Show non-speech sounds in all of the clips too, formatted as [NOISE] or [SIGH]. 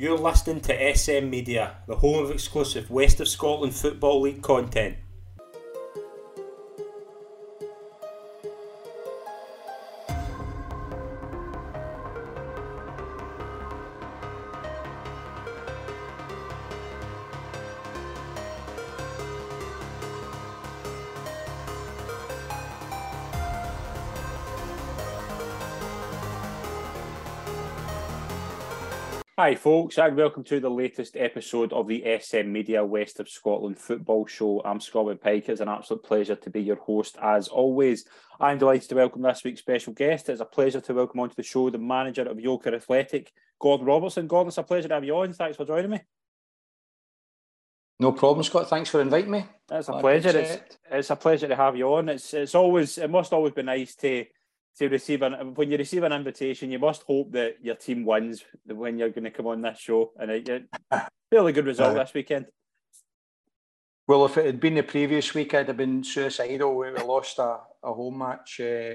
You're listening to SM Media, the home of exclusive West of Scotland Football League content. Hi, folks, and welcome to the latest episode of the SM Media West of Scotland football show. I'm Scotland Pike. It's an absolute pleasure to be your host as always. I'm delighted to welcome this week's special guest. It's a pleasure to welcome onto the show the manager of Yoker Athletic, Gordon Robertson. Gordon, it's a pleasure to have you on. Thanks for joining me. No problem, Scott. Thanks for inviting me. It's a pleasure. It's, it's a pleasure to have you on. It's it's always it must always be nice to to receive an when you receive an invitation, you must hope that your team wins when you're going to come on this show, and it fairly good result uh, this weekend. Well, if it had been the previous week, I'd have been suicidal. We lost a, a home match uh,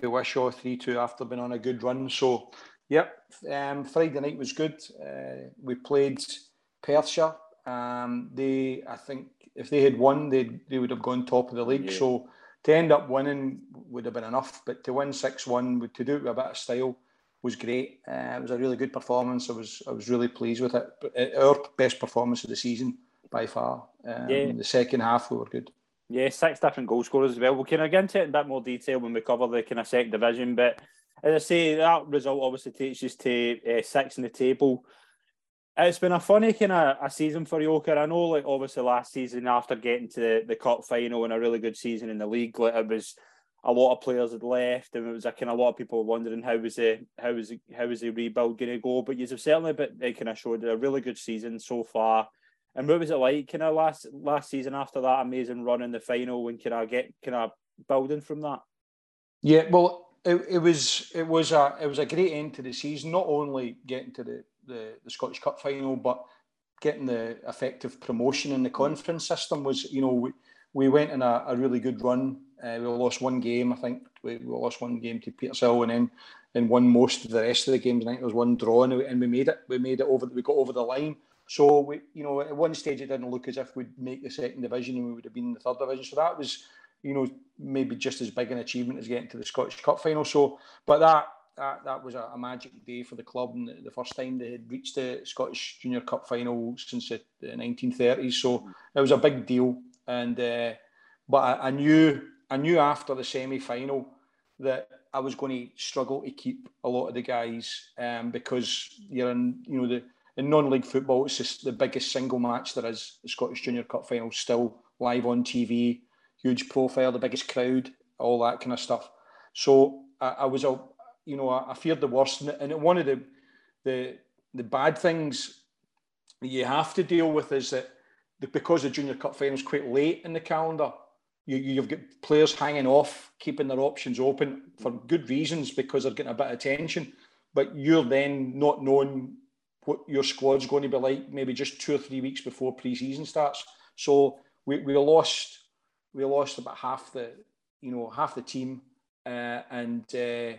to Wishaw three two after being on a good run. So, yep, um, Friday night was good. Uh, we played Perthshire. Um, they, I think, if they had won, they they would have gone top of the league. Yeah. So to end up winning would have been enough, but to win six one, to do it with a bit of style, was great. Uh, it was a really good performance. I was I was really pleased with it. Uh, our best performance of the season by far. Um, yeah. The second half we were good. Yeah, six different goal scorers as well. We'll kind of get into it in a bit more detail when we cover the kind of second division. But as I say, that result obviously takes us to uh, six in the table. It's been a funny kind of a season for Yoker. I know, like obviously last season after getting to the, the cup final and a really good season in the league, like it was a lot of players had left, and it was a kind of a lot of people wondering how was the how was the, how was the rebuild going to go. But you've certainly but it kind of showed a really good season so far. And what was it like kind of last last season after that amazing run in the final? When can I get kind of building from that? Yeah, well, it, it was it was a it was a great end to the season. Not only getting to the the, the Scottish Cup final, but getting the effective promotion in the conference system was, you know, we, we went in a, a really good run. Uh, we lost one game, I think. We, we lost one game to Petershill and then and won most of the rest of the games. I think there was one draw and we, and we made it. We made it over. We got over the line. So we, you know, at one stage it didn't look as if we'd make the second division and we would have been in the third division. So that was, you know, maybe just as big an achievement as getting to the Scottish Cup final. So, but that that, that was a, a, magic day for the club and the, the, first time they had reached the Scottish Junior Cup final since the, the 1930s. So it was a big deal. And uh, but I, I, knew I knew after the semi final that I was going to struggle to keep a lot of the guys um, because you're in you know the in non-league football it's just the biggest single match there is the Scottish Junior Cup final still live on TV, huge profile, the biggest crowd, all that kind of stuff. So I, I was a you know, I, I feared the worst. And one of the, the, the bad things you have to deal with is that because the Junior Cup final is quite late in the calendar, you, you've got players hanging off, keeping their options open for good reasons because they're getting a bit of attention. But you're then not knowing what your squad's going to be like, maybe just two or three weeks before pre-season starts. So we, we lost we lost about half the you know half the team, uh, and uh,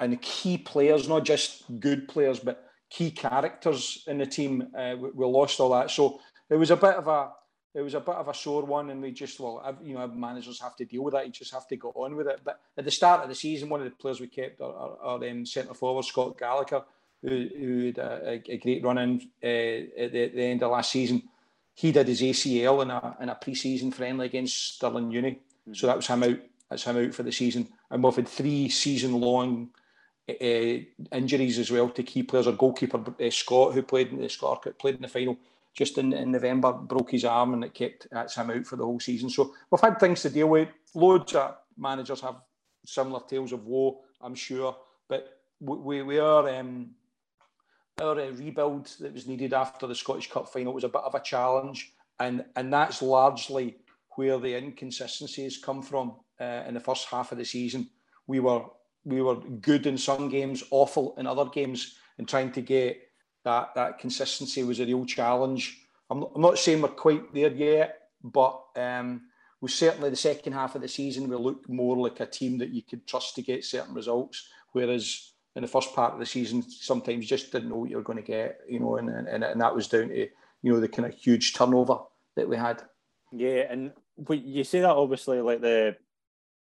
and key players, not just good players, but key characters in the team. Uh, we, we, lost all that, so it was a bit of a it was a bit of a sore one, and we just well, you know, managers have to deal with that. You just have to go on with it. But at the start of the season, one of the players we kept our, our, our um, centre forward Scott Gallagher, who, who had a, a, great run in uh, at the, the, end of last season. He did his ACL in a in a pre-season friendly against Stirling Uni, mm-hmm. so that was him out. That's him out for the season, and we've had three season-long uh, injuries as well to key players. Our goalkeeper uh, Scott, who played in the Scott played in the final just in, in November, broke his arm and it kept that's him out for the whole season. So we've had things to deal with. Loads of managers have similar tales of woe, I'm sure, but we, we are. Um, our uh, rebuild that was needed after the Scottish Cup final was a bit of a challenge, and and that's largely where the inconsistencies come from uh, in the first half of the season. We were we were good in some games, awful in other games, and trying to get that that consistency was a real challenge. I'm not, I'm not saying we're quite there yet, but um, we certainly the second half of the season we looked more like a team that you could trust to get certain results. Whereas in the first part of the season sometimes just didn't know what you were going to get, you know, and, and, and that was down to, you know, the kind of huge turnover that we had. Yeah, and you say that obviously like the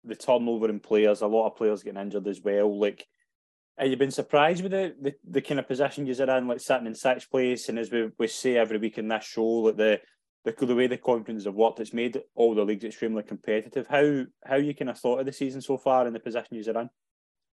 the turnover in players, a lot of players getting injured as well. Like, have you been surprised with the, the, the kind of position you're in, like sitting in sixth place? And as we, we say every week in this show, like the the, the way the confidence have worked, it's made all the leagues extremely competitive. How how you kind of thought of the season so far and the position you're in?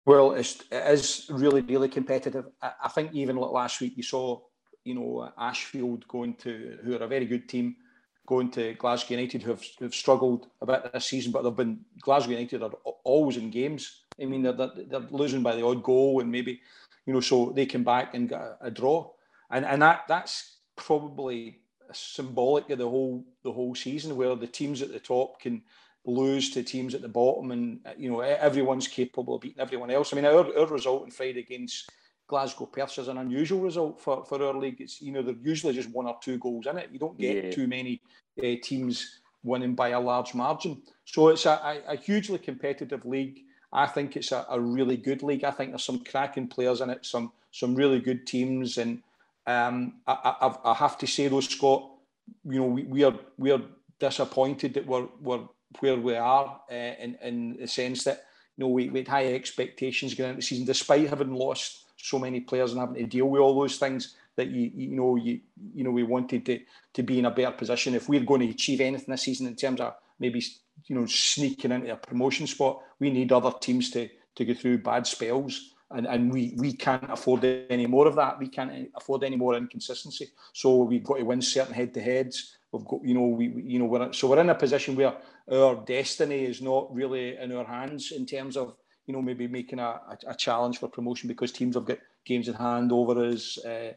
Well, it's, it is really, really competitive. I, I think even like last week, you saw, you know, Ashfield going to, who are a very good team, going to Glasgow United, who have, who have struggled a bit this season, but they've been, Glasgow United are always in games. I mean, they're, they're, losing by the odd goal and maybe, you know, so they come back and get a, a draw. And, and that that's probably symbolic of the whole the whole season where the teams at the top can lose to teams at the bottom, and you know everyone's capable of beating everyone else. I mean, our, our result on Friday against Glasgow Perth is an unusual result for, for our league. It's you know they're usually just one or two goals in it. You don't get yeah. too many uh, teams winning by a large margin. So it's a, a, a hugely competitive league. I think it's a, a, really good league. I think there's some cracking players in it, some some really good teams, and um, I, I, I, have to say though, Scott, you know we, we are we are disappointed that we're we're where we are uh, in, in the sense that you know we, we had high expectations going into the season, despite having lost so many players and having to deal with all those things that you you know you you know we wanted to to be in a better position. If we're going to achieve anything this season in terms of maybe you know sneaking into a promotion spot, we need other teams to to go through bad spells. And, and we, we can't afford any more of that. We can't afford any more inconsistency. So we've got to win certain head-to-heads. We've got, you know, we, you know, we're so we're in a position where our destiny is not really in our hands in terms of, you know, maybe making a, a, a challenge for promotion because teams have got games in hand over us, uh,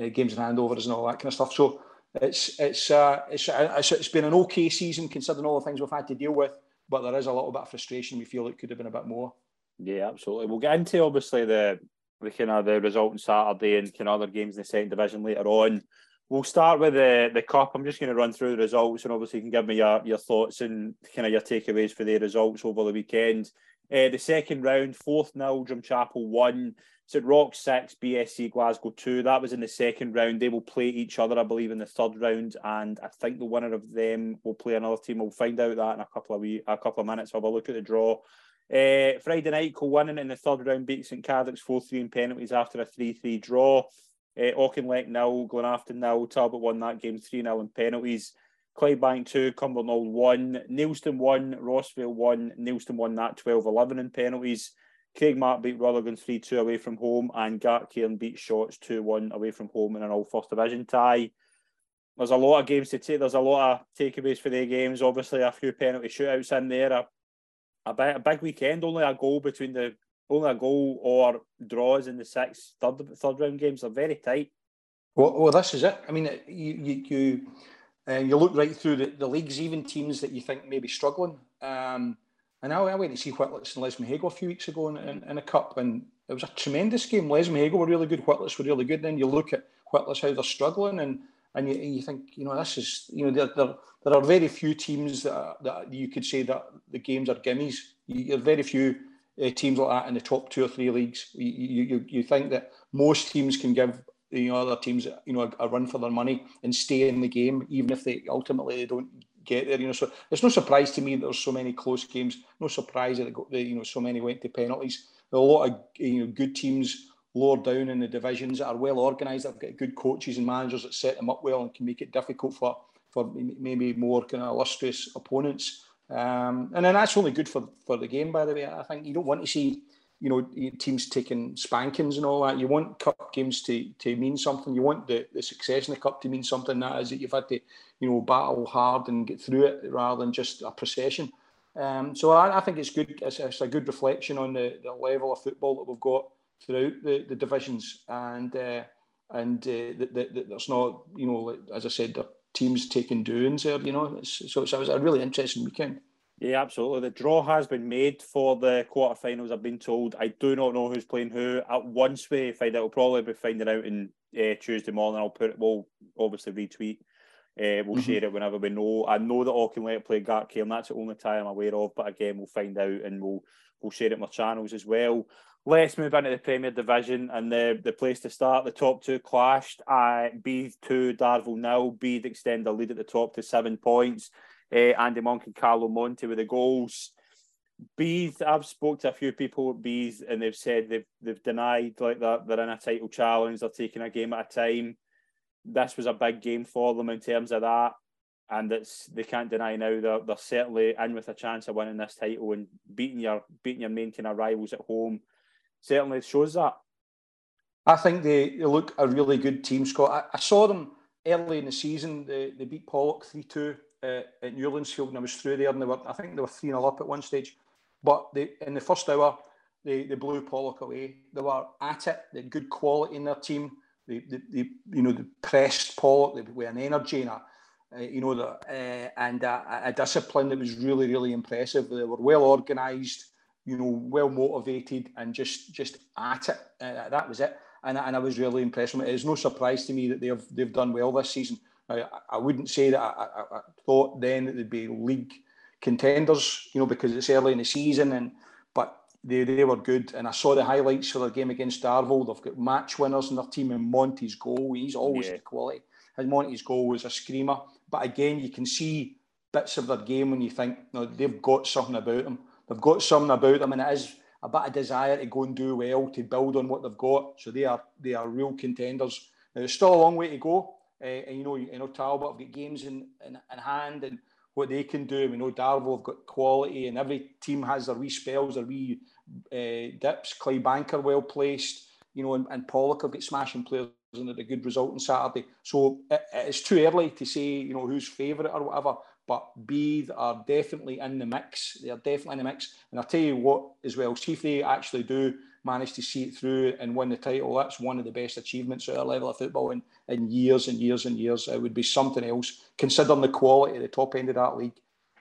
uh, games in hand over us, and all that kind of stuff. So it's it's uh, it's, it's it's been an okay season considering all the things we've had to deal with, but there is a little bit of frustration. We feel it could have been a bit more. Yeah, absolutely. We'll get into obviously the the kind of the result on Saturday and kind of other games in the second division later on. We'll start with the the cup. I'm just going to run through the results, and obviously you can give me your, your thoughts and kind of your takeaways for the results over the weekend. Uh, the second round, Forth nil, Drumchapel one, St Roch six, BSC Glasgow two. That was in the second round. They will play each other, I believe, in the third round, and I think the winner of them will play another team. We'll find out that in a couple of a couple of minutes. Have a look at the draw. Uh, Friday night, Kilwinning in the third round beat St Cadoc's 4 3 in penalties after a 3 3 draw. Uh, Auchinleck nil, Glenafton nil, Talbot won that game 3 0 in penalties. Clydebank 2, Cumbernauld 1, Neilston 1, Rossvale 1, Neilston won that 12 11 in penalties. Craigmark beat Rutherglen 3 2 away from home, and Gartcairn beat Shotts 2 1 away from home in an all first division tie. There's a lot of games to take, there's a lot of takeaways for the games. Obviously, a few penalty shootouts in there, a, a, big, weekend, only a goal between the only a goal or draws in the six third third round games. They're very tight. Well, well, this is it. I mean, you you you, uh, you look right through the, the leagues, even teams that you think may be struggling. Um, and I, I went to see Whitlets and Lesmahagow a few weeks ago in, in, in, a cup, and it was a tremendous game. Les Lesmahagow were really good, Whitlets were really good. And then you look at Whitlets how they're struggling, and and you, you think, you know, this is, you know, there, there, there are very few teams that, that you could say that the games are gimmies. You, are very few uh, teams like that in the top two or three leagues. You, you, you think that most teams can give you know other teams you know a, a, run for their money and stay in the game, even if they ultimately they don't get there. You know, so it's no surprise to me that there's so many close games. No surprise that they, you know so many went to penalties. There are a lot of you know good teams lower down in the divisions that are well organised. They've got good coaches and managers that set them up well and can make it difficult for for maybe more kind of illustrious opponents. Um, and then that's only good for, for the game, by the way. I think you don't want to see, you know, teams taking spankings and all that. You want cup games to, to mean something. You want the, the success in the cup to mean something. That is that you've had to, you know, battle hard and get through it rather than just a procession. Um, so I, I, think it's good. It's, it's, a good reflection on the, the level of football that we've got throughout the, the divisions, and uh, and uh, that, that, there's not, you know, as I said, the teams taking doings there. You know, it's, so, so it was a really interesting weekend. Yeah, absolutely. The draw has been made for the quarterfinals. I've been told. I do not know who's playing who. At once we find out, we'll probably be finding out in uh, Tuesday morning. I'll put. It. We'll obviously retweet Uh, we'll mm-hmm. share it whenever we know. I know that Auchinleck play Gartcairn. That's the only time I'm aware of. But again, we'll find out and we'll we'll share it on our channels as well. Let's move into the Premier Division and the, the place to start. The top two clashed. Uh, Beith 2, Darvel now. Beith extend the lead at the top to seven points. Uh, Andy Monk and Carlo Monte with the goals. Bees, I've spoke to a few people at Beith and they've said they've they've denied like that they're in a title challenge, they're taking a game at a time. This was a big game for them in terms of that. And it's they can't deny now they're, they're certainly in with a chance of winning this title and beating your beating your main kind of rivals at home. Certainly shows that. I think they, they look a really good team, Scott. I, I saw them early in the season. They, they beat Pollok 3 2 uh, at Newlands Field, and I was through there, and they were, I think they were 3 0 up at one stage. But they, in the first hour, they, they blew Pollok away. They were at it. They had good quality in their team. They, they, they you know, they pressed Pollok with an energy and a, uh, you know, the, uh, and a, a, discipline that was really, really impressive. They were well organised, you know, well motivated, and just just at it. Uh, that was it. And, and I was really impressed with it. It's no surprise to me that they've they've done well this season. I, I wouldn't say that I, I, I thought then that they'd be league contenders, you know, because it's early in the season. And but they, they were good. And I saw the highlights for their game against Darvel. They've got match winners in their team, and Monty's goal. He's always yeah. quality. And Monty's goal was a screamer. But again, you can see bits of their game when you think, no, they've got something about them. They've got something about them, and it is a bit of desire to go and do well to build on what they've got. So they are they are real contenders. Now, there's still a long way to go. Uh, and you know, you know, Talbot have got games in, in, in hand, and what they can do. We know Darvel have got quality, and every team has their wee spells, their wee uh, dips. Clydebank well placed, you know, and, and Pollok have got smashing players and had a good result on Saturday. So it, it's too early to say, you know, who's favourite or whatever. But Beith are definitely in the mix. They are definitely in the mix. And I'll tell you what, as well, see if they actually do manage to see it through and win the title. That's one of the best achievements at our level of football in, in years and years and years. It would be something else, considering the quality at the top end of that league.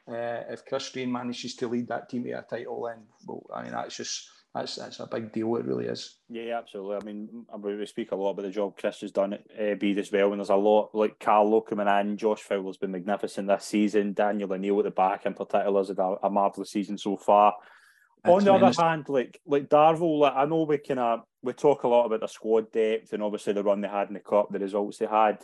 Uh, if Chris Strain manages to lead that team to a title, then well, I mean that's just that's that's a big deal. It really is. Yeah, absolutely. I mean, we speak a lot about the job Chris has done at uh, Beith as well, and there's a lot like Carlo coming in. Josh Fowler's been magnificent this season. Daniel O'Neill at the back in particular has had a, a marvelous season so far. On the other hand, like like Darvel, like, I know we kind of we talk a lot about the squad depth and obviously the run they had in the cup, the results they had.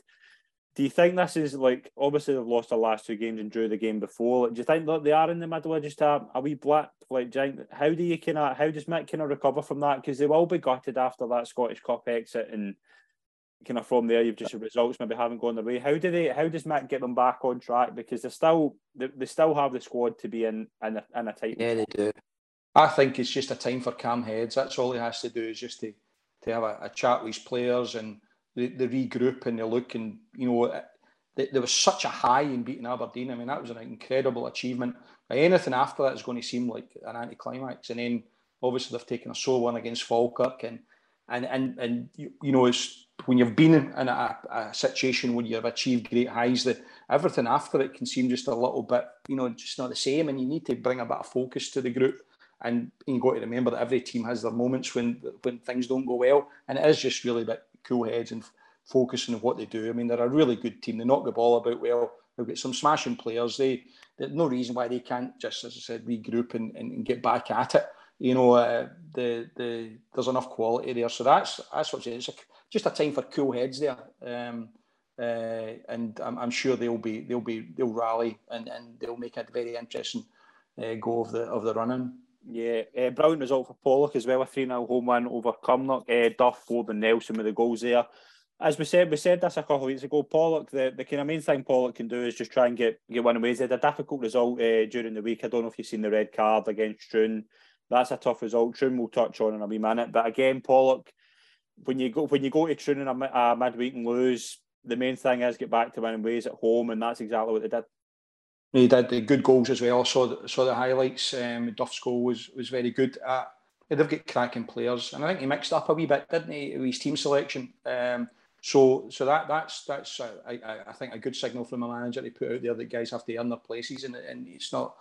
Do you think this is like obviously they've lost the last two games and drew the game before? Like, do you think that they are in the middle of just a, a wee blip? Like, how do you kind of how does Mick kind of recover from that? Because they will be gutted after that Scottish Cup exit and kind of from there you've just results maybe haven't gone their way. How do they? How does Mick get them back on track? Because they still they, they still have the squad to be in in a, in a tight. Yeah, they do. I think it's just a time for Cam Heads. That's all he has to do is just to, to have a, a chat with his players and the, the regroup and the look. And, you know, there was such a high in beating Aberdeen. I mean, that was an incredible achievement. Anything after that is going to seem like an anticlimax. And then obviously they've taken a sore one against Falkirk. And, and, and, and you, you know, it's when you've been in a, a situation when you've achieved great highs, that everything after it can seem just a little bit, you know, just not the same. And you need to bring a bit of focus to the group and you've got to remember that every team has their moments when when things don't go well, and it is just really about cool heads and focusing on what they do. I mean, they're a really good team. They knock the ball about well. They've got some smashing players. They there's no reason why they can't just, as I said, regroup and, and, get back at it. You know, uh, the the there's enough quality there. So that's that's what it's, it's a, just a time for cool heads there. Um, uh, and I'm, I'm, sure they'll be they'll be they'll rally and, and they'll make a very interesting uh, go of the of the running. Yeah, uh, brilliant result for Pollok as well. A 3 0 home win over Cumnock. Uh, Duff, Ford, and Nelson with the goals there. As we said, we said this a couple of weeks ago. Pollok, the, the kind of main thing Pollok can do is just try and get get one away. He had a difficult result uh, during the week. I don't know if you've seen the red card against Troon. That's a tough result. Troon we'll touch on in a wee minute. But again, Pollok, when you go when you go to Troon in a, a midweek and lose, the main thing is get back to winning ways at home, and that's exactly what they did. He did the good goals as well. Saw the, saw the highlights. Um, Duff's goal was was very good. Uh, they've got cracking players, and I think he mixed up a wee bit, didn't he, with his team selection? Um, so so that that's that's uh, I, I think a good signal from a manager to put out there that guys have to earn their places, and, and it's not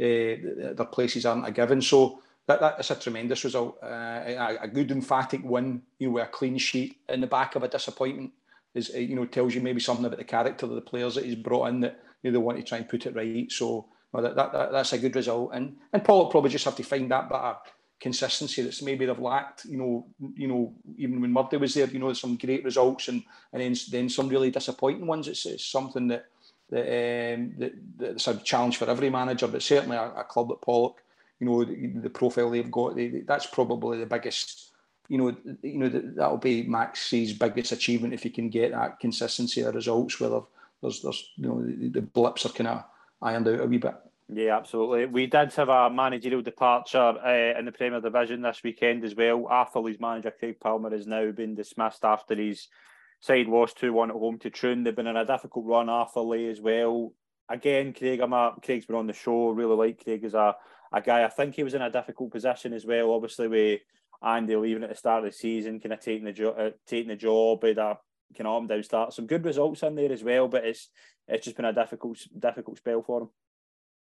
uh, their places aren't a given. So that, that's a tremendous result. Uh, a, a, good emphatic win, you know, with a clean sheet in the back of a disappointment is you know tells you maybe something about the character of the players that he's brought in that they want to try and put it right. So well, that, that, that, that's a good result. And and Paul probably just have to find that of consistency that's maybe they've lacked. You know, you know, even when Murdy was there, you know, some great results and and then then some really disappointing ones. It's, it's something that that, um, that that's a challenge for every manager, but certainly a, a club like Pollok, you know, the, the profile they've got, they, that's probably the biggest. You know, you know that'll be Max's biggest achievement if he can get that consistency of results. Where there's, there's, you know, the, the blips are kind of ironed out a wee bit. Yeah, absolutely. We did have a managerial departure uh, in the Premier Division this weekend as well. Arthurlie's manager Craig Palmer has now been dismissed after his side lost 2 1 at home to Troon. They've been in a difficult run, Atherley as well. Again, Craig, I'm a, Craig's been on the show. Really like Craig as a, a guy. I think he was in a difficult position as well, obviously, with Andy leaving at the start of the season, kind of taking the, jo- uh, taking the job, with a of up down start. Some good results in there as well, but it's it's just been a difficult difficult spell for him.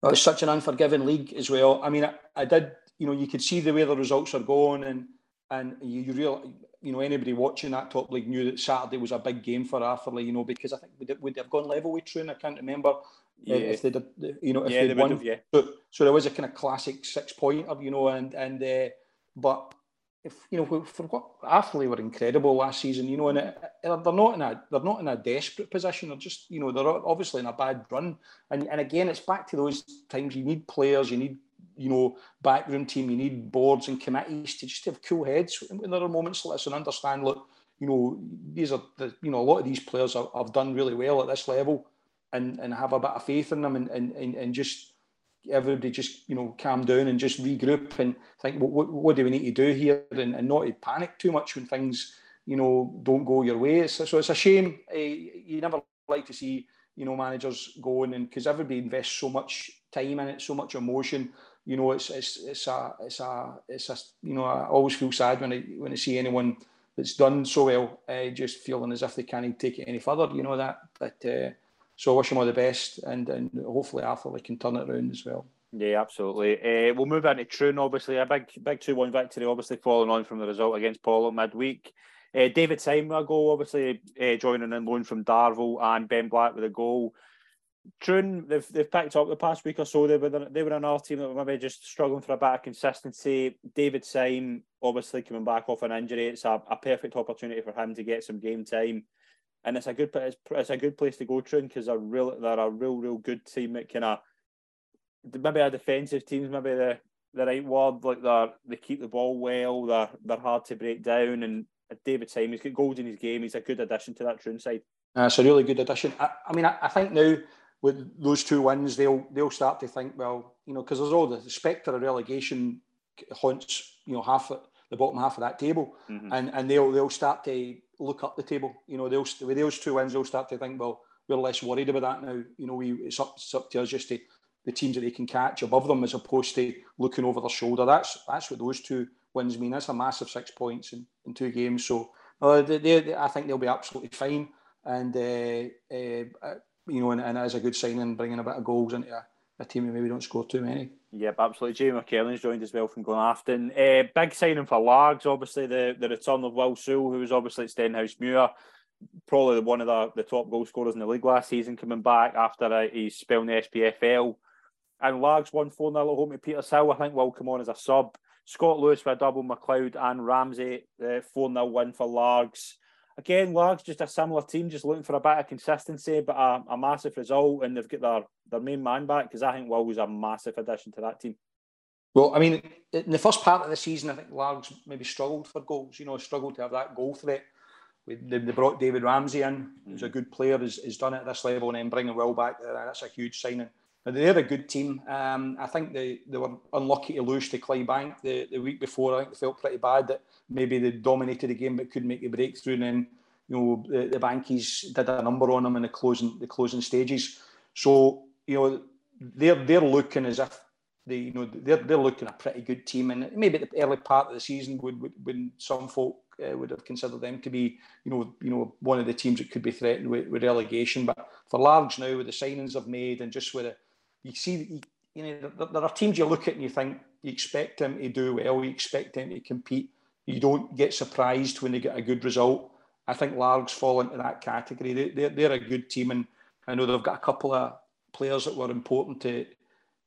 Well, it's such an unforgiving league as well. I mean, I, I, did, you know, you could see the way the results are going, and and you, you real, you know, anybody watching that top league knew that Saturday was a big game for Arthurlie, you know, because I think would would have gone level with Troon. I can't remember yeah. if they did, you know, if yeah, they won. Have, yeah. So, so there was a kind of classic six pointer, you know, and and uh, but if you know for what Arthurlie were incredible last season, you know, and it, they're not in a they're not in a desperate position. They're just you know they're obviously in a bad run, and and again it's back to those times you need players, you need you know backroom team, you need boards and committees to just have cool heads when there are moments like this and understand. Look, you know these are the you know a lot of these players have, have done really well at this level, and and have a bit of faith in them and and, and just everybody just you know calm down and just regroup and think what, what, what do we need to do here? And, and not to panic too much when things you know don't go your way. So, so it's a shame uh, you never like to see you know managers going and because everybody invests so much time in it so much emotion. You know it's it's it's a it's a it's a you know I always feel sad when I when I see anyone that's done so well uh, just feeling as if they can't take it any further you know that that uh, so I wish him all the best, and, and hopefully Arthurlie can turn it around as well. Yeah, absolutely. Uh, we'll move on to Troon, obviously. A big big 2 1 victory, obviously, following on from the result against Pollok midweek. Uh, David Syme, a goal, obviously, uh, joining in loan from Darvel, and Ben Black with a goal. Troon, they've, they've picked up the past week or so. They were, they were another team that were maybe just struggling for a bit of consistency. David Syme, obviously, coming back off an injury, it's a, a perfect opportunity for him to get some game time and it's a good it's, a good place to go to because they're real they're a real real good team that kind of maybe a defensive teams maybe the the right word like they they keep the ball well they're they're hard to break down and David Syme he's got goals in his game he's a good addition to that Troon side. Uh, it's a really good addition. I, I mean I, I, think now with those two wins they'll they'll start to think well you know because there's all the, the spectre of relegation haunts you know half the bottom half of that table mm-hmm. and and they'll they'll start to look up the table. You know, they'll with those two wins, they'll start to think, well, we're less worried about that now. You know, we it's up, it's up to us just to the teams that they can catch above them as opposed to looking over their shoulder. That's that's what those two wins mean. That's a massive six points in, in two games. So uh, they, they, I think they'll be absolutely fine. And uh, uh, you know, and, and as a good signing, bringing a bit of goals into a, a team that maybe don't score too many. Yep, absolutely. Jamie McKellen's joined as well from Glenafton. Uh, big signing for Largs, obviously the, the return of Will Sewell, who was obviously at Stenhousemuir, probably one of the, the top goal scorers in the league last season, coming back after uh, his spell in the SPFL. And Largs won 4 0 at home to Petershill. I think will come on as a sub. Scott Lewis for a double, McLeod and Ramsey, the 4 0 win for Largs again, Largs just a similar team, just looking for a bit of consistency, but a, a massive result, and they've got their, their main man back because I think Will was a massive addition to that team. Well, I mean, in the first part of the season, I think Largs maybe struggled for goals. You know, struggled to have that goal threat. They, they brought David Ramsey in, who's a mm. good player, has, has done it at this level, and then bringing Will back that's a huge signing. But they're a good team. Um, I think they, they were unlucky to lose to Clydebank the, the week before. I think they felt pretty bad that maybe they dominated the game but couldn't make the breakthrough. And then you know the, the Bankies did a number on them in the closing the closing stages. So you know they're they're looking as if they you know they're they're looking a pretty good team. And maybe at the early part of the season would, would when some folk uh, would have considered them to be you know you know one of the teams that could be threatened with, with relegation. But for large now with the signings I've made and just with the you see, you know, there are teams you look at and you think you expect them to do well, you expect them to compete. You don't get surprised when they get a good result, I think Largs fall into that category. They, they're, they're a good team, and I know they've got a couple of players that were important to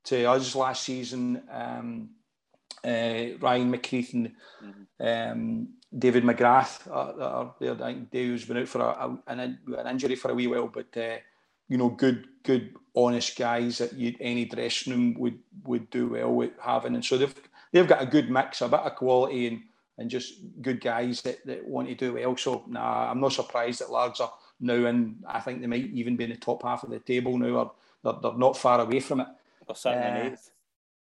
to us last season. Um, uh, Ryan McCreath and mm-hmm. um, David McGrath are, are there. I think Dave's been out for a, a, an, an, injury for a wee while, but uh, you know, good, good, honest guys that you, any dressing room would would do well with having, and so they've they've got a good mix, a bit of quality and and just good guys that, that want to do well. So nah, I'm not surprised that Largs are now and I think they might even be in the top half of the table now, or they're, they're not far away from it. They're sitting uh, eighth.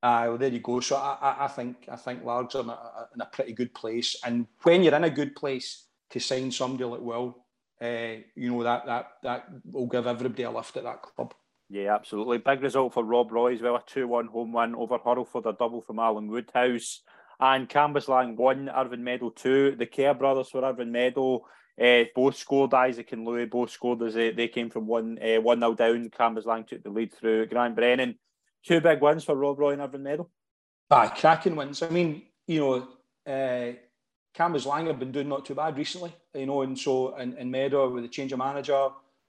Uh, well, there you go. So I, I, I think I think Largs are in a, in a, pretty good place. And when you're in a good place to sign somebody like Will, uh, you know that that that will give everybody a lift at that club. Yeah, absolutely. Big result for Rob Roy as well. A two-one home win over Hurlford, a double from Alan Woodhouse. And Cambuslang won, Irvine Meadow two. The Kerr brothers for Irvine Meadow uh, both scored. Isaac and Louis both scored as they, they came from one uh, one nil down. Cambuslang took the lead through Grant Brennan two big wins for Rob Roy and Irvine Meadow. Ah, cracking wins. I mean, you know, uh, Cambuslang have been doing not too bad recently, you know, and so in, in Meadow with the change of manager,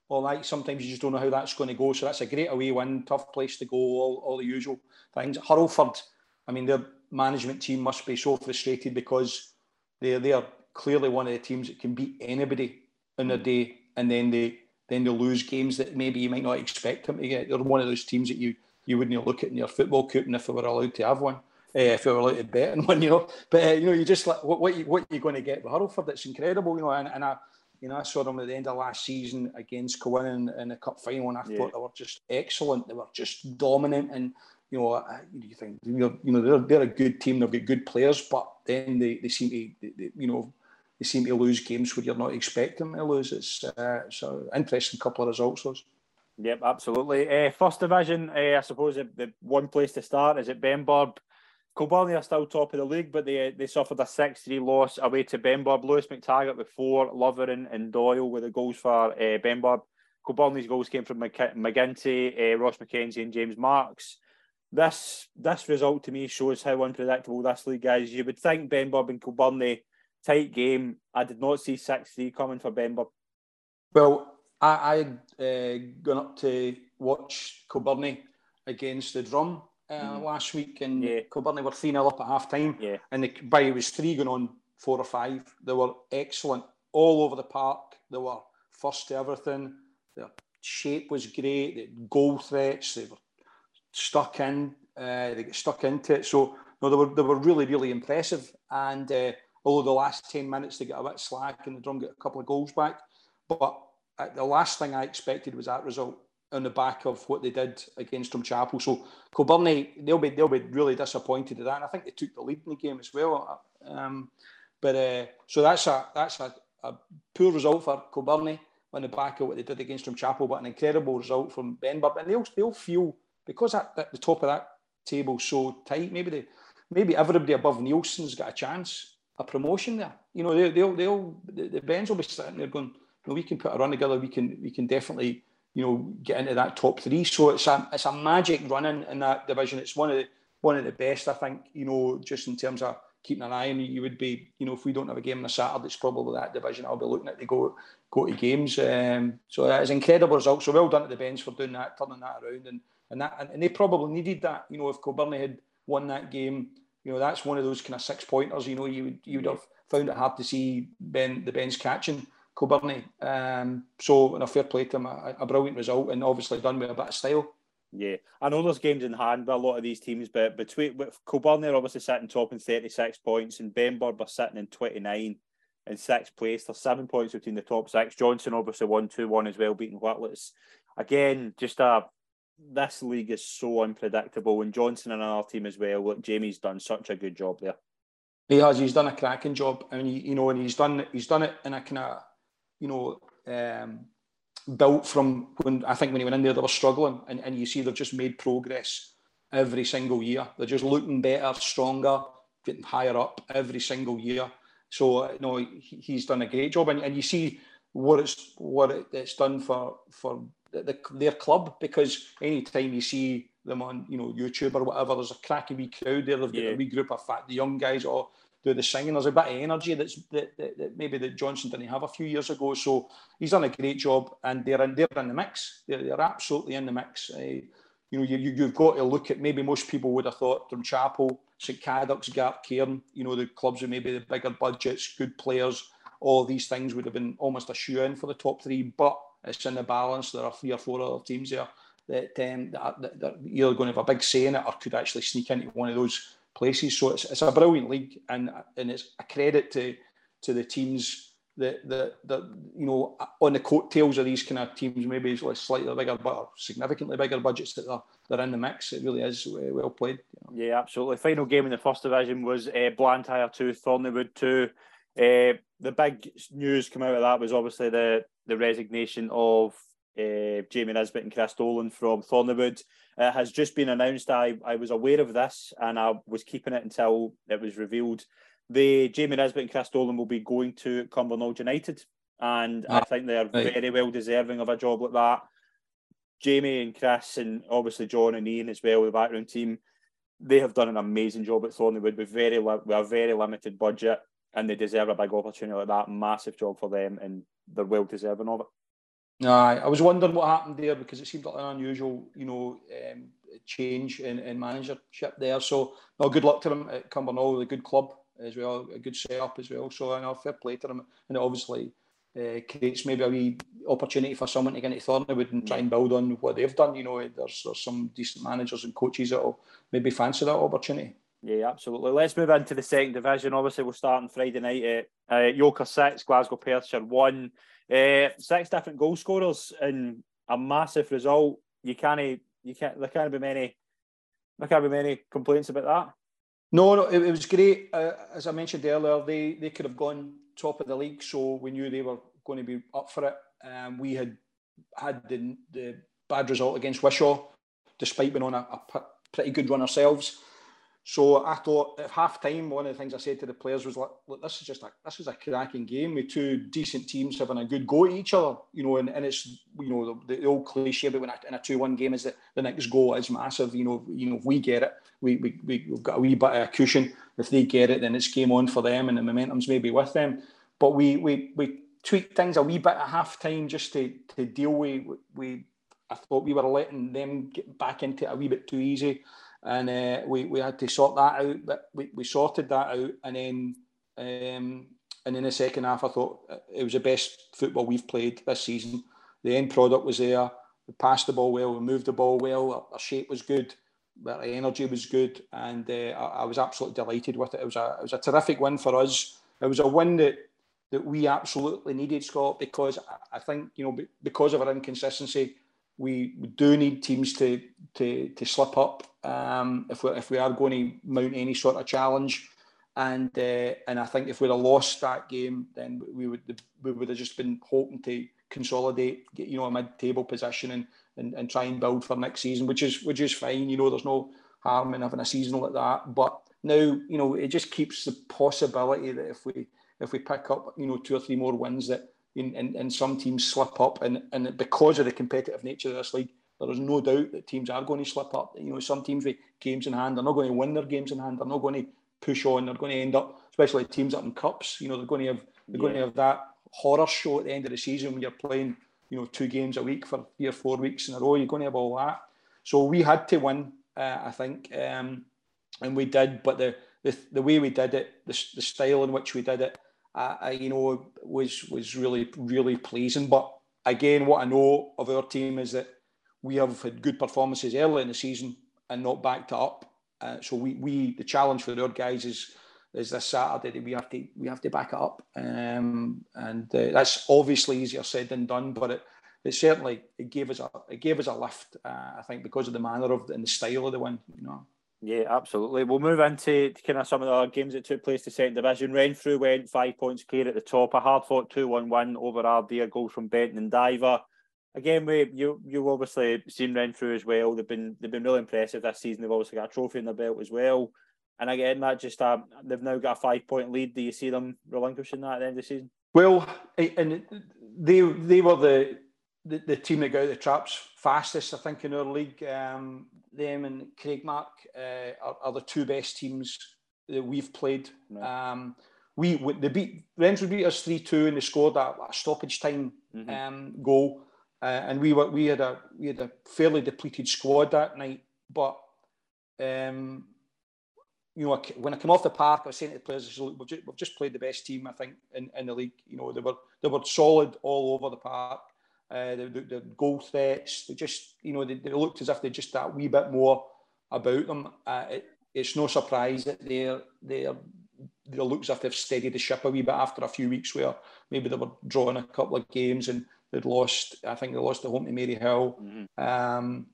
all that, sometimes you just don't know how that's going to go. So that's a great away win, tough place to go, all, all the usual things. Hurlford, I mean, their management team must be so frustrated because they're, they're clearly one of the teams that can beat anybody in a day, and then they then they lose games that maybe you might not expect them to get. They're one of those teams that you you wouldn't look at in your football coupon if we were allowed to have one. Uh, if were allowed to bet on one, you know, but uh, you know, you just like what what you what you're going to get with Hurlford. It's incredible, you know, and, and I, you know, I saw them at the end of last season against Cowan in, the cup final, and I yeah. thought they were just excellent. They were just dominant, and you know, you think you know, they're they're a good team. They've got good players, but then they, they seem to, they, you know, they seem to lose games where you're not expecting them to lose. It's uh, so interesting couple of results those. Yep, absolutely. Uh, first division, uh, I suppose the, the, one place to start is at Benburb. Kilbirnie are still top of the league, but they they suffered a 6 3 loss away to Benburb. Lewis McTaggart with four, Lovering and Doyle with the goals for uh, Benburb. Kilbirnie's goals came from McGinty, uh, Ross McKenzie, and James Marks. This this result to me shows how unpredictable this league is. You would think Benburb and Kilbirnie tight game. I did not see 6 3 coming for Benburb. Well, I, I'd uh, gone up to watch Kilbirnie against the drum uh, mm. last week, and yeah. Kilbirnie were 3 0 up at half time. Yeah. And the, by it was three going on four or five. They were excellent all over the park. They were first to everything. Their shape was great. They had goal threats. They were stuck in. Uh, they got stuck into it. So no, they were they were really really impressive. And uh, although the last ten minutes they got a bit slack and the drum got a couple of goals back, but the last thing I expected was that result on the back of what they did against Drumchapel. So Kilbirnie, they'll be they'll be really disappointed at that. And I think they took the lead in the game as well. Um, but uh, so that's a that's a, a poor result for Kilbirnie on the back of what they did against Drumchapel, but an incredible result from Benburb. And they'll they'll feel because at, the top of that table so tight, maybe they maybe everybody above Neilston's got a chance, a promotion there. You know, they, they'll they'll the, the Bens will be sitting there going know, we can put a run together. We can we can definitely you know get into that top three. So it's a it's a magic running in that division. It's one of the one of the best I think. You know, just in terms of keeping an eye on you, would be you know if we don't have a game on a Saturday, it's probably that division I'll be looking at to go go to games. Um, so it's incredible result. So well done to the Bens for doing that, turning that around, and and that and they probably needed that. You know, if Kilbirnie had won that game, you know that's one of those kind of six pointers. You know, you would you would have found it hard to see Ben the Ben's catching. Kilbirnie. Um, so, in a fair play to him, a, a, brilliant result and obviously done with a bit of style. Yeah, I know there's games in hand by a lot of these teams, but between with Kilbirnie are obviously sitting top in 36 points, and Benburb are sitting in 29 in sixth place. There's seven points between the top six. Johnstone obviously won 2 1 as well, beating Whitlets. Again, just a this league is so unpredictable, and Johnstone and our team as well. Look, Jamie's done such a good job there. He has. He's done a cracking job. I mean, you know, and he's done he's done it in a kind of you know, um, built from when I think when he went in there, they were struggling, and, and you see they've just made progress every single year. They're just looking better, stronger, getting higher up every single year. So you know, he, he's done a great job, and, and you see what it's what it, it's done for for the, the, their club because anytime you see them on you know YouTube or whatever, there's a cracking wee crowd there. They've got yeah. a wee group of fat the young guys. Or do the singing. There's a bit of energy that's that, that, that, maybe that Johnstone didn't have a few years ago. So he's done a great job, and they're in they're in the mix. They're, they're absolutely in the mix. Uh, you know, you, you, have got to look at maybe most people would have thought Drumchapel, St Cadoc's, Gartcairn, you know, the clubs with maybe the bigger budgets, good players, all these things would have been almost a shoe in for the top three. But it's in the balance. There are three or four other teams there that, um, that, that, that you're going to have a big say in it or could actually sneak into one of those places. So it's, it's a brilliant league, and and it's a credit to to the teams that that that you know on the coattails of these kind of teams, maybe slightly bigger but significantly bigger budgets that are they're in the mix. It really is uh, well played. You know. Yeah, absolutely. Final game in the first division was uh, Blantyre two, Thorniewood two. Uh, the big news come out of that was obviously the the resignation of uh, Jamie Nisbet and Chris Dolan from Thorniewood. It has just been announced. I, I was aware of this and I was keeping it until it was revealed. The Jamie Nisbet and Chris Dolan will be going to Cumbernauld United, and I ah, think they are right. very well deserving of a job like that. Jamie and Chris, and obviously John and Ian as well, the background team, they have done an amazing job at Thorniewood with very with a very limited budget, and they deserve a big opportunity like that. Massive job for them, and they're well deserving of it. No, I was wondering what happened there because it seemed like an unusual, you know, um, change in, in managership there. So, no, good luck to them at Cumbernauld, a good club as well, a good setup as well. So, I know fair play to them, and it obviously uh, creates maybe a wee opportunity for someone to get into Thorniewood and try and build on what they've done. You know, there's, there's some decent managers and coaches that'll maybe fancy that opportunity. Yeah, absolutely. Let's move into the second division. Obviously, we'll start on Friday night at uh, Yoker 6, Glasgow Perthshire 1. Uh, six different goal scorers and a massive result. You can't, you can't, there can't be many, there can't be many complaints about that. No, no, it, it was great. Uh, as I mentioned earlier, they they could have gone top of the league, so we knew they were going to be up for it. Um, we had had the, the bad result against Wishaw, despite being on a, a pretty good run ourselves. So I thought at half time, one of the things I said to the players was like, look, this is just a this is a cracking game with two decent teams having a good go at each other, you know, and, and it's you know the, the old cliche about when in a two one game is that the next goal is massive. You know, you know, if we get it, we, we, we have got a wee bit of cushion. If they get it, then it's game on for them and the momentum's maybe with them. But we we we tweaked things a wee bit at half time just to to deal with we I thought we were letting them get back into it a wee bit too easy and uh, we, we had to sort that out. But we, we sorted that out, and then um, and in the second half, I thought it was the best football we've played this season. The end product was there. We passed the ball well. We moved the ball well. Our, our shape was good. Our energy was good, and uh, I, I, was absolutely delighted with it. It was a it was a terrific win for us. It was a win that that we absolutely needed, Scott, because I think you know because of our inconsistency, we, do need teams to to to slip up um, if we if we are going to mount any sort of challenge. And uh, and I think if we'd have lost that game, then we would we would have just been hoping to consolidate, get you know a mid-table position and, and and try and build for next season, which is which is fine. You know, there's no harm in having a season like that. But now you know it just keeps the possibility that if we if we pick up you know two or three more wins that and, and, some teams slip up and, and because of the competitive nature of this league there is no doubt that teams are going to slip up you know some teams with games in hand they're not going to win their games in hand they're not going to push on they're going to end up especially teams up in cups you know they're going to have they're yeah. going to have that horror show at the end of the season when you're playing you know two games a week for three or four weeks in a row you're going to have all that so we had to win uh, I think um, and we did but the, the the way we did it the, the style in which we did it I, you know, was was really really pleasing. But again, what I know of our team is that we have had good performances early in the season and not backed up. Uh, so we, we the challenge for our guys is is this Saturday that we have to we have to back up, um, and uh, that's obviously easier said than done. But it, it certainly it gave us a it gave us a lift. Uh, I think because of the manner of and the style of the win. You know. Yeah, absolutely. We'll move into kind of some of the games that took place to second division. Renfrew went five points clear at the top. A hard fought 2 1 win over Ardeer, goals from Benton and Diver. Again, we you you've obviously seen Renfrew as well. They've been they've been really impressive this season. They've obviously got a trophy in their belt as well. And again, that just uh, they've now got a five point lead. Do you see them relinquishing that at the end of the season? Well, and they they were the the, the team that got out the traps fastest, I think, in our league. Um, them and Craigmark uh, are, are, the two best teams that we've played. No. Um, we they beat Renfrew beat us three two and they scored that, a stoppage time mm-hmm. um, goal, uh, and we were we had a we had a fairly depleted squad that night, but. Um, you know, when I come off the park, I was saying to the players, we've just, we've just played the best team, I think, in, in the league. You know, they were they were solid all over the park. Uh, the, the, the, goal threats, they just, you know, they, they, looked as if they just that wee bit more about them. Uh, it, it's no surprise that they're they're they look as if they've steadied the ship a wee bit after a few weeks where maybe they were drawing a couple of games and they'd lost. I think they lost the home to Maryhill. Mm-hmm. Um,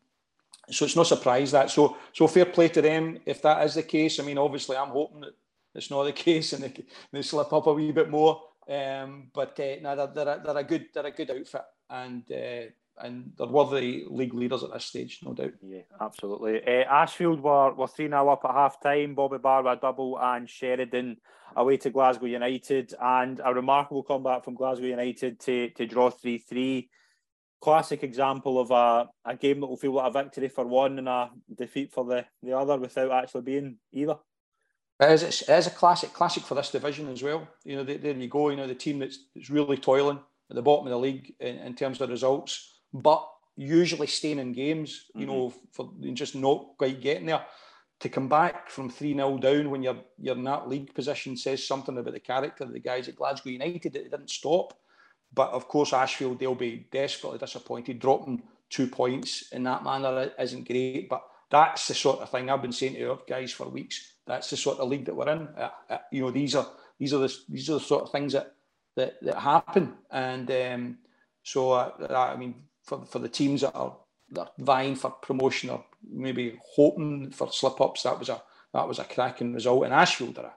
so it's no surprise that. So so fair play to them if that is the case. I mean, obviously, I'm hoping that it's not the [LAUGHS] case and they, they slip up a wee bit more. Um, but uh, no, they're, they're, a, they're a good they're a good outfit and uh, and they're worthy league leaders at this stage, no doubt. Yeah, absolutely. Uh, Ashfield were were three 0 up at half time. Bobby Barr a double and Sheridan away to Glasgow United, and a remarkable comeback from Glasgow United to to draw three three. Classic example of a, a game that will feel like a victory for one and a defeat for the, the other without actually being either. It is, it is a classic, classic for this division as well. You know, there you go. You know, the team that's, that's really toiling at the bottom of the league in, in terms of results, but usually staying in games, you mm-hmm. know, for just not quite getting there. To come back from 3 0 down when you're you're in that league position says something about the character of the guys at Glasgow United that they didn't stop. But of course, Ashfield, they'll be desperately disappointed. Dropping two points in that manner isn't great. But that's the sort of thing I've been saying to our guys for weeks. That's the sort of league that we're in. Uh, uh, you know, these are these are the these are the sort of things that that, that happen. And um, so, uh, I mean, for, for the teams that are, that are vying for promotion or maybe hoping for slip ups, that was a that was a cracking result. And Ashfield, are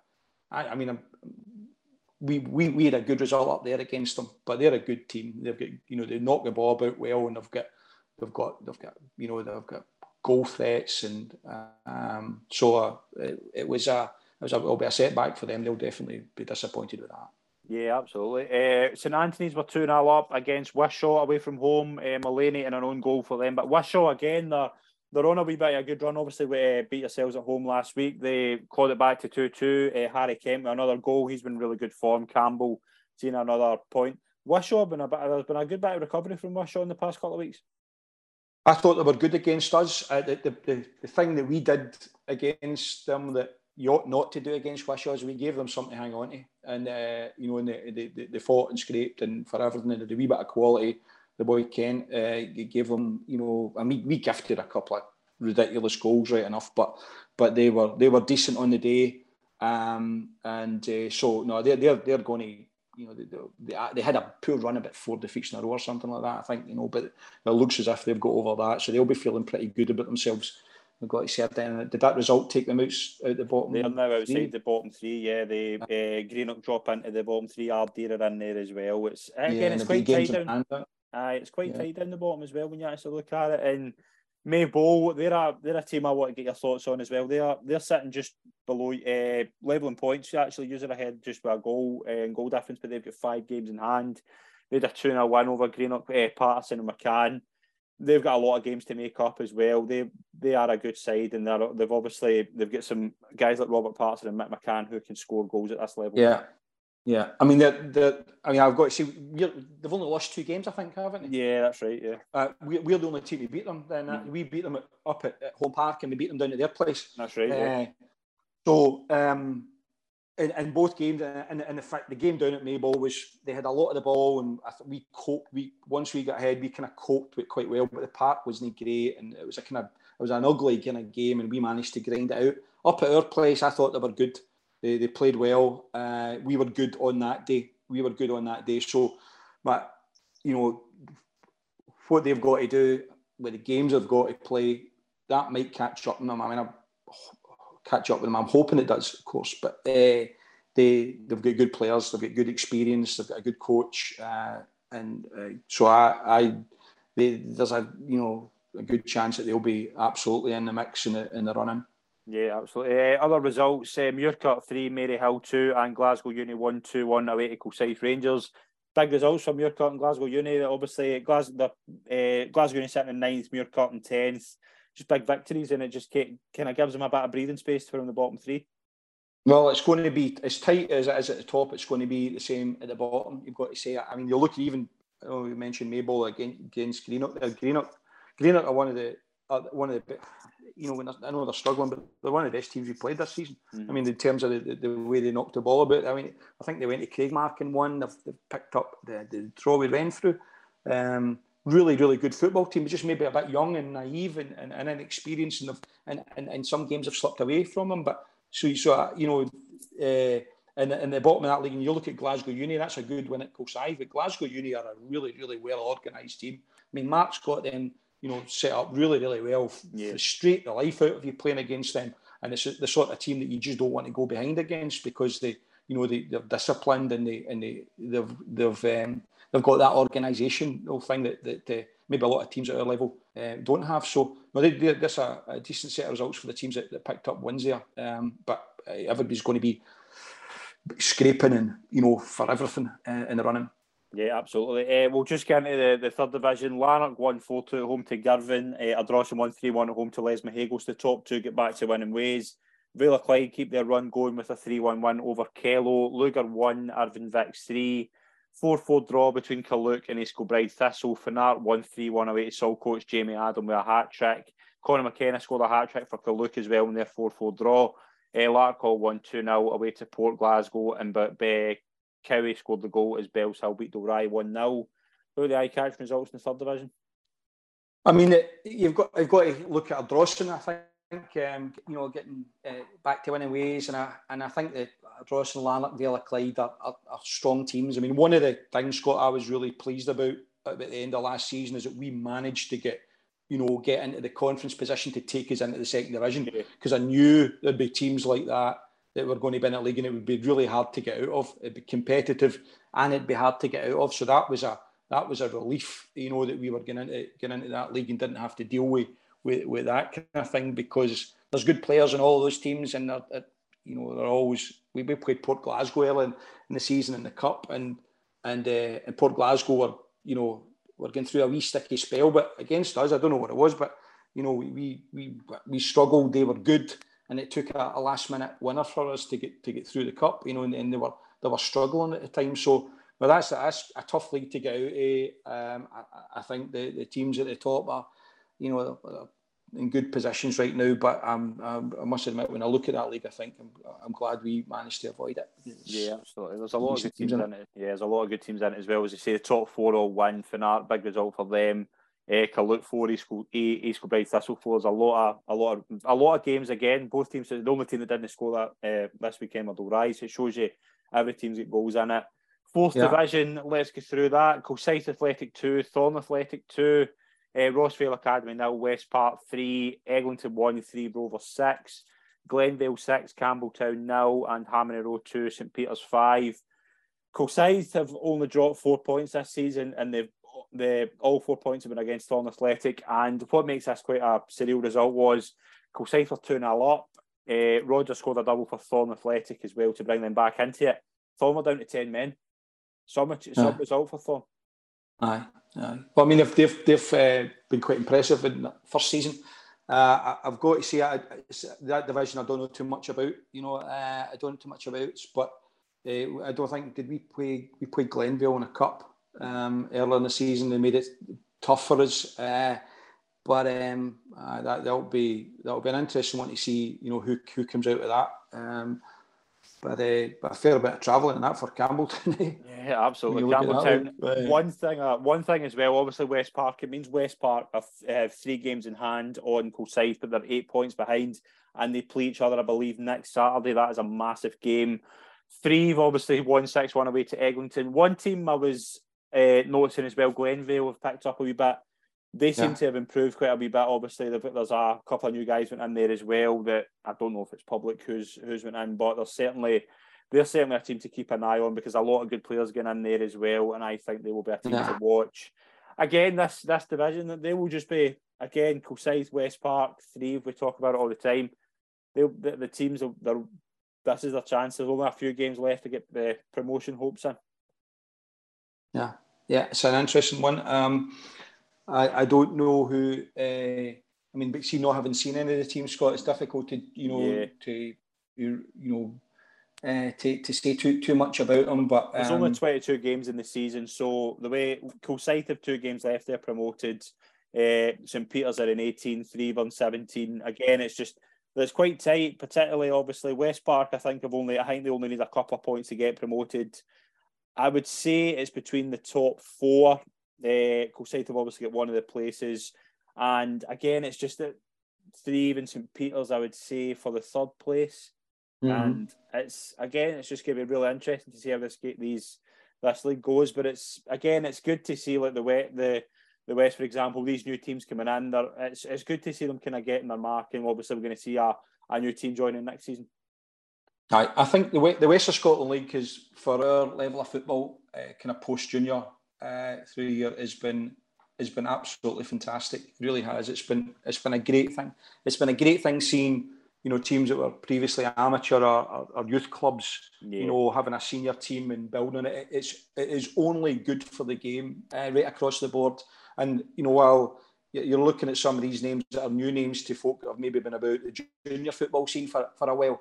I, I mean, we, we we had a good result up there against them, but they're a good team. They've got you know they knock the ball about well, and they've got they've got they've got you know they've got goal threats, and um, so uh, it, it was a it was a, it'll be a setback for them. They'll definitely be disappointed with that. Yeah, absolutely. Uh, St Anthony's were 2 0 up against Wishaw away from home. Uh, Mullany and an own goal for them. But Wishaw, again, they're, they're on a wee bit of a good run. Obviously, we uh, beat yourselves at home last week. They called it back to 2 2. Uh, Harry Kemp with another goal. He's been really good form. Campbell seen another point. Wishaw, been a bit, there's been a good bit of recovery from Wishaw in the past couple of weeks. I thought they were good against us. Uh, the, the, the, the thing that we did against them that you ought not to do against Wishaw is we gave them something to hang on to and uh, you know, and they, they, they fought and scraped and for everything, and the wee bit of quality. The boy Ken uh, gave them, you know, I mean, we gifted a couple of ridiculous goals, right enough, but but they were they were decent on the day, um, and uh, so no, they're they're they're going to. You know, they, they, they uh, had a poor run about four defeats in a row or something like that. I think you know, but it looks as if they've got over that, so they'll be feeling pretty good about themselves we've got to see then. Uh, did that result take them out, out the bottom? They're now outside three? the bottom three. Yeah, they uh, Greenock drop into the bottom three. Ardeer are in there as well. It's uh, again, yeah, it's quite tight down. Aye, it's quite yeah. tight down the bottom as well when you actually look at it. And Maybole, they're a they're a team I want to get your thoughts on as well. They are they're sitting just below uh, leveling points. Actually, using ahead just by a goal uh, and goal difference, but they've got five games in hand. They had a two 0 win over Greenock, uh, Paterson and McCann they've got a lot of games to make up as well. They they are a good side, and they're they've obviously they've got some guys like Robert Patterson and Mick McCann who can score goals at this level. Yeah, yeah. I mean, the the I mean, I've got to see they've only lost two games, I think, haven't they? Yeah, that's right. Yeah, uh, we, we're the only team to beat them. Then mm. we beat them at, up at, at, home park, and we beat them down at their place. That's right. Uh, yeah. So. Um, in, in both games, and, and the fact the game down at Maybole was they had a lot of the ball, and I we coped. We once we got ahead, we kind of coped with quite well. But the park wasn't great, and it was a kind of it was an ugly kind of game, and we managed to grind it out. Up at our place, I thought they were good. They, they played well. Uh, we were good on that day. We were good on that day. So, but you know what they've got to do with the games they've got to play, that might catch up on them. I mean, I catch up with them. I'm hoping it does, of course, but uh, they they've got good players, they've got good experience, they've got a good coach, uh, and uh, so I, I they, there's a you know a good chance that they'll be absolutely in the mix in the in the running. Yeah, absolutely. Uh, other results: uh, three, Maryhill two, and Glasgow Uni one two one away to Kilsyth Rangers. Big results from Muirkirk and Glasgow Uni. Obviously, Glasgow, the, uh, Glasgow Uni sitting in ninth, Muirkirk in tenth just big victories, and it just kind of gives them a bit of breathing space from the bottom three. Well, it's going to be as tight as it is at the top. It's going to be the same at the bottom. You've got to say. I mean, you look even. Oh, you mentioned Maybole against Greenock. Uh, Greenock, Greenock are one of the uh, one of the. You know, when I know they're struggling, but they're one of the best teams we played this season. Mm-hmm. I mean, in terms of the, the, way they knocked the ball about. I mean, I think they went to Craigmark and won. They've, they've picked up the, the draw we ran through. Um, really, really good football team, just maybe a bit young and naive and, and, and inexperienced, and, and, and, and some games have slipped away from them. But so, so uh, you know, uh, in, in the bottom of that league, and you look at Glasgow Uni, that's a good win at Kilsyth. But Glasgow Uni are a really, really well organised team. I mean, Mark's got them, you know, set up really, really well. Yeah. Straight the life out of you playing against them, and it's the sort of team that you just don't want to go behind against because they, you know, they, they're disciplined and they and they they've they've um, they've got that organisational thing that that uh, maybe a lot of teams at our level uh, don't have. So, no, they, they, this a, a decent set of results for the teams that, that picked up wins there. Um, but uh, everybody's going to be scraping and you know for everything uh, in the running. Yeah, absolutely. Uh, we'll just get into the, the third division. Lanark won 4 2 home to Girvan. Uh, Ardrossan won 3 1 at home to Lesmahagow. The top two get back to winning ways. Vale Clyde keep their run going with a 3 1 win over Kello. Lugar 1, Irvine Vics 3. 4 4 draw between Carluke and East Kilbride Thistle. Finnart 1 3 1 away to Saltcoats. Jamie Adam with a hat trick. Conor McKenna scored a hat trick for Carluke as well in their 4 4 draw. Uh, Larkhall won 2 0 away to Port Glasgow, and but uh, Cowie scored the goal as Bellshill beat Dalry 1 0. Who are the eye catch results in the third division? I mean, you've got you've got to look at Ardrossan. I think um, you know getting uh, back to winning ways, and I and I think that Ardrossan, Lanark, Vale Clyde are, are, are, strong teams. I mean, one of the things Scott I was really pleased about at the end of last season is that we managed to get you know, get into the conference position to take us into the second division because I knew there'd be teams like that that were going to be in the league and it would be really hard to get out of. It'd be competitive and it'd be hard to get out of. So that was a that was a relief, you know, that we were getting into getting into that league and didn't have to deal with with, with that kind of thing because there's good players in all those teams and they're, they're you know they're always we, we played Port Glasgow early in, in the season in the cup and and uh, and Port Glasgow were you know we're going through a wee sticky spell, but against us, I don't know what it was, but you know, we we we struggled. They were good, and it took a, a last minute winner for us to get to get through the cup. You know, and, and they were they were struggling at the time. So, but that's that's a tough league to get out. Of. Um, I, I think the the teams at the top are, you know, in good positions right now. But um, I must admit, when I look at that league, I think I'm, I'm glad we managed to avoid it. It's, yeah, absolutely. There's a lot of good teams in it. it. Yeah, there's a lot of good teams in it as well. As you say, the top four all win. Finnart, big result for them. Uh, Carluke four, East East Kilbride Thistle four. There's a lot of a lot of a lot of games again. Both teams. The only team that didn't score that uh, this weekend were Rise. It shows you every team's got goals in it. Fourth yeah. division. Let's get through that. Kilsyth Athletic two, Thorn Athletic two. Uh, Rossvale Academy now, West Park 3, Eglinton 1, 3, Rover 6, Glenvale 6, Campbeltown nil, and Harmony Road 2, St Peter's 5. Kilsyth have only dropped four points this season, and they've the all four points have been against Thorn Athletic. And what makes this quite a surreal result was Kilsyth are 2 0 up. Uh, Roger scored a double for Thorn Athletic as well to bring them back into it. Thorn were down to 10 men. Some, some yeah. result for Thorn. Aye, aye. Well, I mean, they've they've, they've uh, been quite impressive in the first season. Uh, I, have got to say I, that division I don't know too much about. You know, uh, I don't know too much about, but uh, I don't think did we play we played Glenvale in a cup um, earlier in the season. They made it tough for us. Uh, but um, uh, that that'll be that'll be an interesting one to see. You know who who comes out of that. Um, but, uh, but a fair bit of travelling in that for Campbeltown. [LAUGHS] Yeah, absolutely. Campbeltown. One thing, uh, one thing as well. Obviously, West Park. It means West Park have, have three games in hand on Kilsyth, but they're eight points behind, and they play each other. I believe next Saturday. That is a massive game. Three, obviously, one six one away to Eglinton. One team I was uh, noticing as well. Glenvale have picked up a wee bit. They seem yeah. to have improved quite a wee bit. Obviously, there's a couple of new guys went in there as well. That I don't know if it's public who's who's went in, but there's certainly they're certainly a team to keep an eye on because a lot of good players get in there as well, and I think they will be a team yeah. to watch. Again, this this division they will just be again Kilsyth, West Park, three. We talk about it all the time. They the, the teams are this is their chance. There's only a few games left to get the promotion hopes in. Yeah, yeah, it's an interesting one. Um, I, I don't know who. Uh, I mean, but see, not having seen any of the team, Scott, it's difficult to you know yeah. to you, you know uh, to, to say too too much about them. But um, there's only um, 22 games in the season, so the way Kilsyth have two games left, they're promoted. Uh, St Peters are in 18, three on 17. Again, it's just it's quite tight, particularly obviously West Park. I think have only I think they only need a couple of points to get promoted. I would say it's between the top four. Uh, Kilsyth have obviously got one of the places, and again, it's just that three and St Peters. I would say for the third place. Mm-hmm. And it's again, it's just going to be really interesting to see how this these this league goes. But it's again, it's good to see like the the the West, for example, these new teams coming in. There, it's it's good to see them kind of getting their mark, and obviously we're going to see a, a new team joining next season. I, I think the the West of Scotland League is for our level of football, uh, kind of post junior uh, through year has been has been absolutely fantastic. It really has. It's been it's been a great thing. It's been a great thing seeing you know, teams that were previously amateur or, or youth clubs, yeah. you know, having a senior team and building it. It's it is only good for the game uh, right across the board. And you know, while you're looking at some of these names that are new names to folk that have maybe been about the junior football scene for, for a while.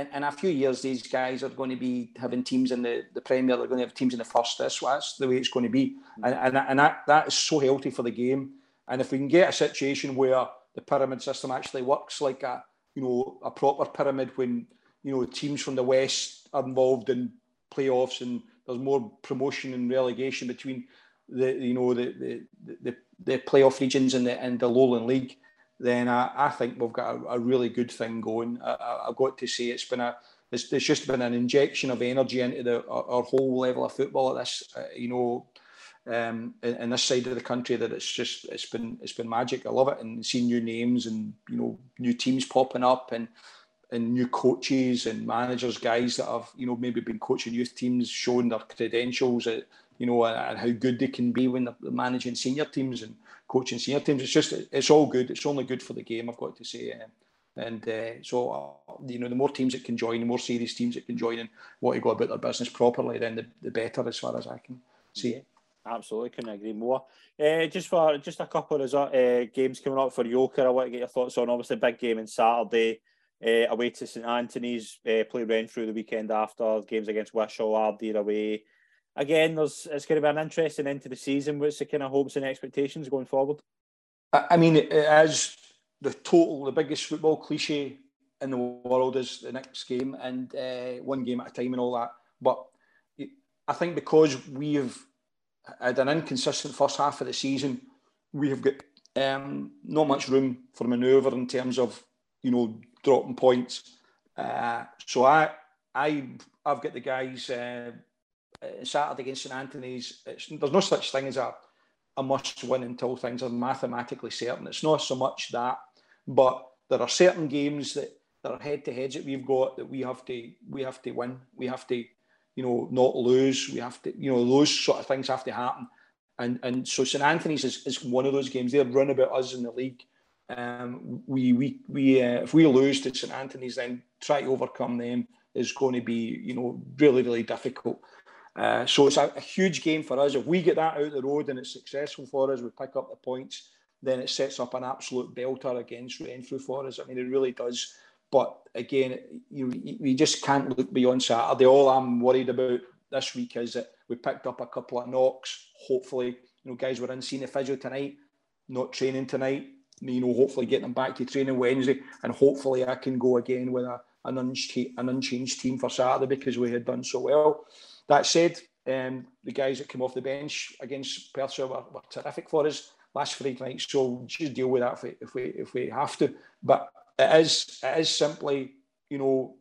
In, in a few years, these guys are going to be having teams in the, the Premier. They're going to have teams in the first. That's, that's the way it's going to be, mm. and and, and that, that is so healthy for the game. And if we can get a situation where the pyramid system actually works like a you know, a proper pyramid when, you know, teams from the West are involved in playoffs and there's more promotion and relegation between the, you know, the, the, the, the playoff regions and the, and the Lowland League, then I, I think we've got a, a really good thing going. I, have got to say it's been a, it's, it's just been an injection of energy into the, our, our whole level of football at this, uh, you know, um, in, in, this side of the country that it's just it's been it's been magic. I love it and seeing new names and you know new teams popping up and and new coaches and managers, guys that have you know maybe been coaching youth teams, showing their credentials, at, you know, and, and how good they can be when they're managing senior teams and coaching senior teams. It's just it's all good. It's only good for the game. I've got to say. Um, and uh, so, uh, you know, the more teams that can join, the more serious teams that can join and want to go about their business properly, then the, the better, as far as I can see it. Absolutely, couldn't agree more. Uh, just for just a couple of uh, games coming up for Yoker, I want to get your thoughts on. Obviously, big game on Saturday uh, away to St Anthony's. Play Renfrew the weekend after games against Wishaw, Ardeer away. Again, there's it's going to be an interesting end to the season. What's the kind of hopes and expectations going forward? I mean, as the total, the biggest football cliche in the world is the next game and uh, one game at a time and all that. But I think because we have had an inconsistent first half of the season. We have got um, not much room for manoeuvre in terms of you know dropping points. Uh, so I I I've got the guys uh, Saturday against St Anthony's. There's no such thing as a a must win until things are mathematically certain. It's not so much that, but there are certain games that, that are head to heads that we've got that we have to we have to win. We have to you know, not lose. We have to, you know, those sort of things have to happen. And and so St Anthony's is, is one of those games. They're run about us in the league. Um, we we we uh, if we lose to St Anthony's, then try to overcome them is going to be you know really really difficult. Uh, so it's a, a, huge game for us. If we get that out the road and it's successful for us, we pick up the points, then it sets up an absolute belter against Renfrew for us. I mean, it really does. But again, you you just can't look beyond Saturday. All I'm worried about this week is that we picked up a couple of knocks. Hopefully, you know, guys were in seeing the physio tonight, not training tonight. You know, hopefully getting them back to training Wednesday, and hopefully I can go again with a, an, unchanged, an unchanged team for Saturday because we had done so well. That said, um, the guys that came off the bench against Perthshire were, were terrific for us last Friday night. So we'll just deal with that if we, if we if we have to. But it is it is simply you know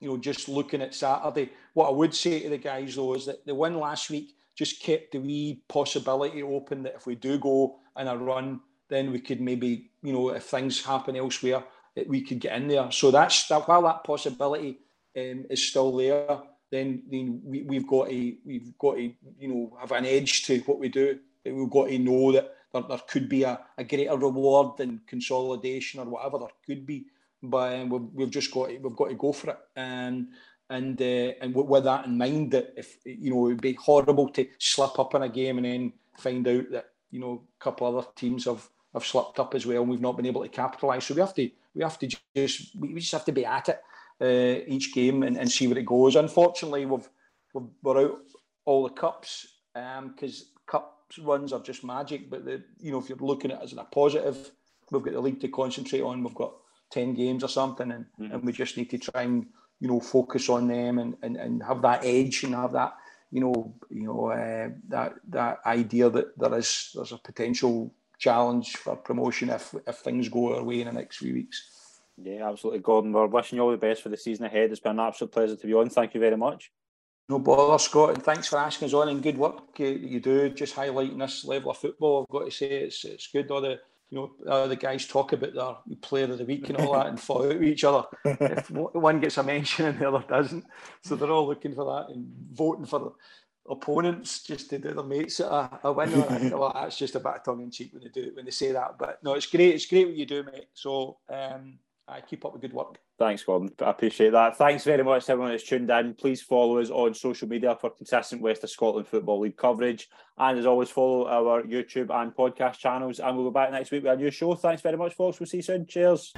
you know just looking at Saturday. What I would say to the guys though is that the win last week just kept the wee possibility open that if we do go in a run, then we could maybe you know if things happen elsewhere, we could get in there. So that's that while that possibility um, is still there, then, then we, we've got to we've got to you know have an edge to what we do. We've got to know that there, there could be a, a greater reward than consolidation or whatever there could be. But um, we've, we've just got to, we've got to go for it. And and uh, and with that in mind, that if you know, it would be horrible to slip up in a game and then find out that you know a couple of other teams have have slipped up as well, and we've not been able to capitalise. So we have to we have to just we just have to be at it. Uh, each game and, and see where it goes. Unfortunately, we've, we've we're out all the cups because um, cups runs are just magic. But the you know if you're looking at it as a positive, we've got the league to concentrate on. We've got ten games or something, and, mm-hmm. and we just need to try and you know focus on them and, and, and have that edge and have that you know you know uh, that that idea that there is there's a potential challenge for promotion if if things go our way in the next few weeks. Yeah, absolutely, Gordon. We're wishing you all the best for the season ahead. It's been an absolute pleasure to be on. Thank you very much. No bother, Scott, and thanks for asking us on and good work you do, just highlighting this level of football. I've got to say, it's it's good. All the you know, uh, the guys talk about their player of the week and all that and fight out with each other. [LAUGHS] if one gets a mention and the other doesn't, so they're all looking for that and voting for opponents just to do their mates a, a win. well, that's just a bit of tongue in cheek when they do it when they say that. But no, it's great. It's great what you do, mate. So um, I keep up the good work. Thanks, Gordon. I appreciate that. Thanks very much to everyone that's tuned in. Please follow us on social media for consistent West of Scotland Football League coverage. And as always, follow our YouTube and podcast channels. And we'll be back next week with a new show. Thanks very much, folks. We'll see you soon. Cheers.